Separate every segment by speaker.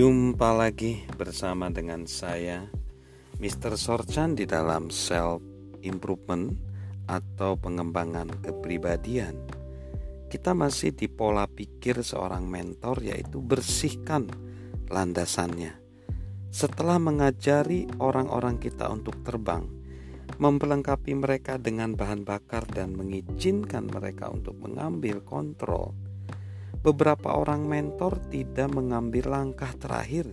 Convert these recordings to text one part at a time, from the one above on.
Speaker 1: Jumpa lagi bersama dengan saya Mr. Sorchan di dalam self improvement atau pengembangan kepribadian. Kita masih di pola pikir seorang mentor yaitu bersihkan landasannya. Setelah mengajari orang-orang kita untuk terbang, memperlengkapi mereka dengan bahan bakar dan mengizinkan mereka untuk mengambil kontrol beberapa orang mentor tidak mengambil langkah terakhir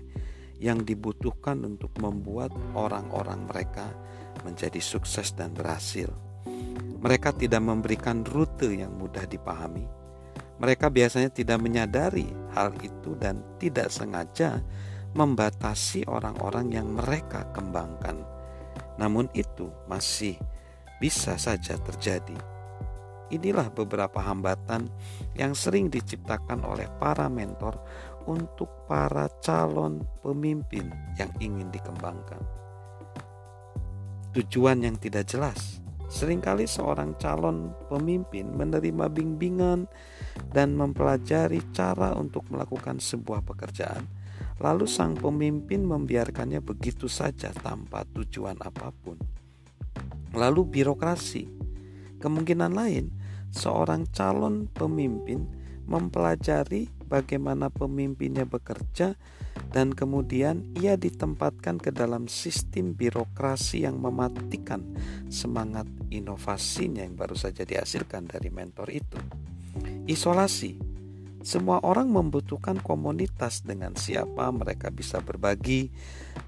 Speaker 1: yang dibutuhkan untuk membuat orang-orang mereka menjadi sukses dan berhasil. Mereka tidak memberikan rute yang mudah dipahami. Mereka biasanya tidak menyadari hal itu dan tidak sengaja membatasi orang-orang yang mereka kembangkan. Namun, itu masih bisa saja terjadi Inilah beberapa hambatan yang sering diciptakan oleh para mentor untuk para calon pemimpin yang ingin dikembangkan. Tujuan yang tidak jelas. Seringkali seorang calon pemimpin menerima bimbingan dan mempelajari cara untuk melakukan sebuah pekerjaan, lalu sang pemimpin membiarkannya begitu saja tanpa tujuan apa pun. Lalu birokrasi Kemungkinan lain, seorang calon pemimpin mempelajari bagaimana pemimpinnya bekerja dan kemudian ia ditempatkan ke dalam sistem birokrasi yang mematikan semangat inovasinya yang baru saja dihasilkan dari mentor itu. Isolasi. Semua orang membutuhkan komunitas dengan siapa mereka bisa berbagi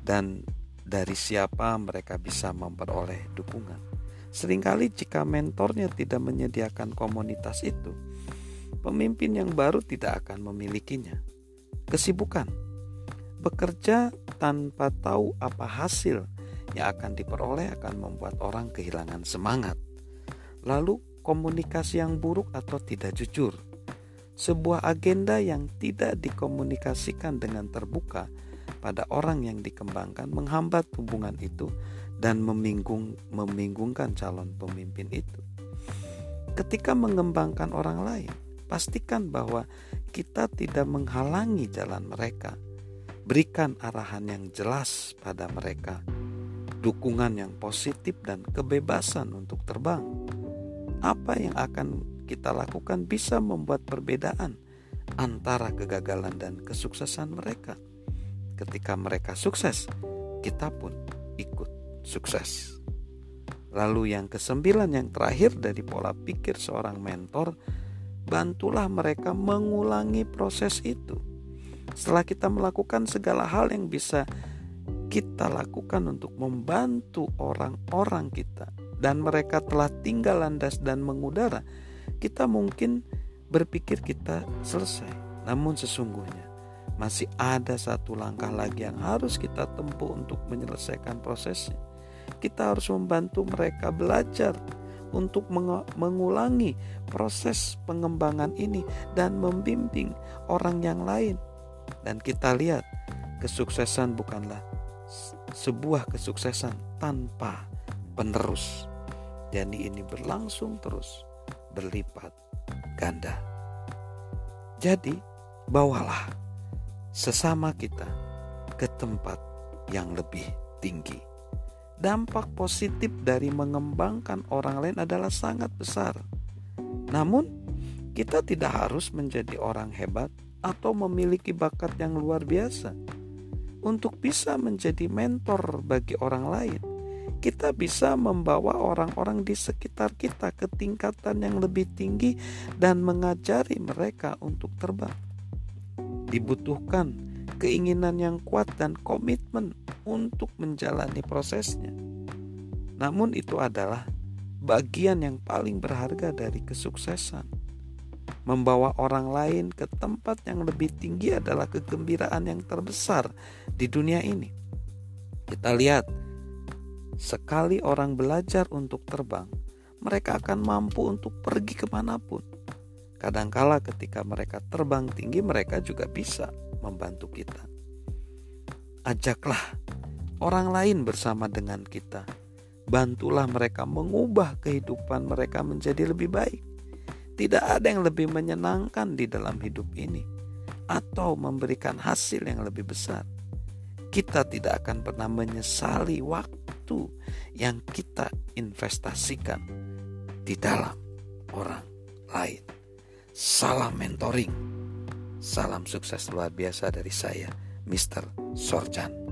Speaker 1: dan dari siapa mereka bisa memperoleh dukungan. Seringkali jika mentornya tidak menyediakan komunitas itu, pemimpin yang baru tidak akan memilikinya. Kesibukan bekerja tanpa tahu apa hasil yang akan diperoleh akan membuat orang kehilangan semangat. Lalu, komunikasi yang buruk atau tidak jujur, sebuah agenda yang tidak dikomunikasikan dengan terbuka pada orang yang dikembangkan menghambat hubungan itu dan meminggung, membingungkan calon pemimpin itu. Ketika mengembangkan orang lain, pastikan bahwa kita tidak menghalangi jalan mereka. Berikan arahan yang jelas pada mereka, dukungan yang positif dan kebebasan untuk terbang. Apa yang akan kita lakukan bisa membuat perbedaan antara kegagalan dan kesuksesan mereka. Ketika mereka sukses, kita pun ikut sukses. Lalu yang kesembilan yang terakhir dari pola pikir seorang mentor, bantulah mereka mengulangi proses itu. Setelah kita melakukan segala hal yang bisa kita lakukan untuk membantu orang-orang kita dan mereka telah tinggal landas dan mengudara, kita mungkin berpikir kita selesai. Namun sesungguhnya masih ada satu langkah lagi yang harus kita tempuh untuk menyelesaikan prosesnya kita harus membantu mereka belajar untuk mengulangi proses pengembangan ini dan membimbing orang yang lain. Dan kita lihat, kesuksesan bukanlah sebuah kesuksesan tanpa penerus. Jadi ini berlangsung terus, berlipat ganda. Jadi, bawalah sesama kita ke tempat yang lebih tinggi dampak positif dari mengembangkan orang lain adalah sangat besar. Namun, kita tidak harus menjadi orang hebat atau memiliki bakat yang luar biasa untuk bisa menjadi mentor bagi orang lain. Kita bisa membawa orang-orang di sekitar kita ke tingkatan yang lebih tinggi dan mengajari mereka untuk terbang. Dibutuhkan keinginan yang kuat dan komitmen untuk menjalani prosesnya. Namun, itu adalah bagian yang paling berharga dari kesuksesan. Membawa orang lain ke tempat yang lebih tinggi adalah kegembiraan yang terbesar di dunia ini. Kita lihat, sekali orang belajar untuk terbang, mereka akan mampu untuk pergi ke mana pun. Kadangkala, ketika mereka terbang tinggi, mereka juga bisa membantu kita. Ajaklah orang lain bersama dengan kita. Bantulah mereka mengubah kehidupan mereka menjadi lebih baik. Tidak ada yang lebih menyenangkan di dalam hidup ini. atau memberikan hasil yang lebih besar, kita tidak akan pernah menyesali waktu yang kita investasikan di dalam orang lain. Salam mentoring. Salam sukses luar biasa dari saya, Mr. Sorjan.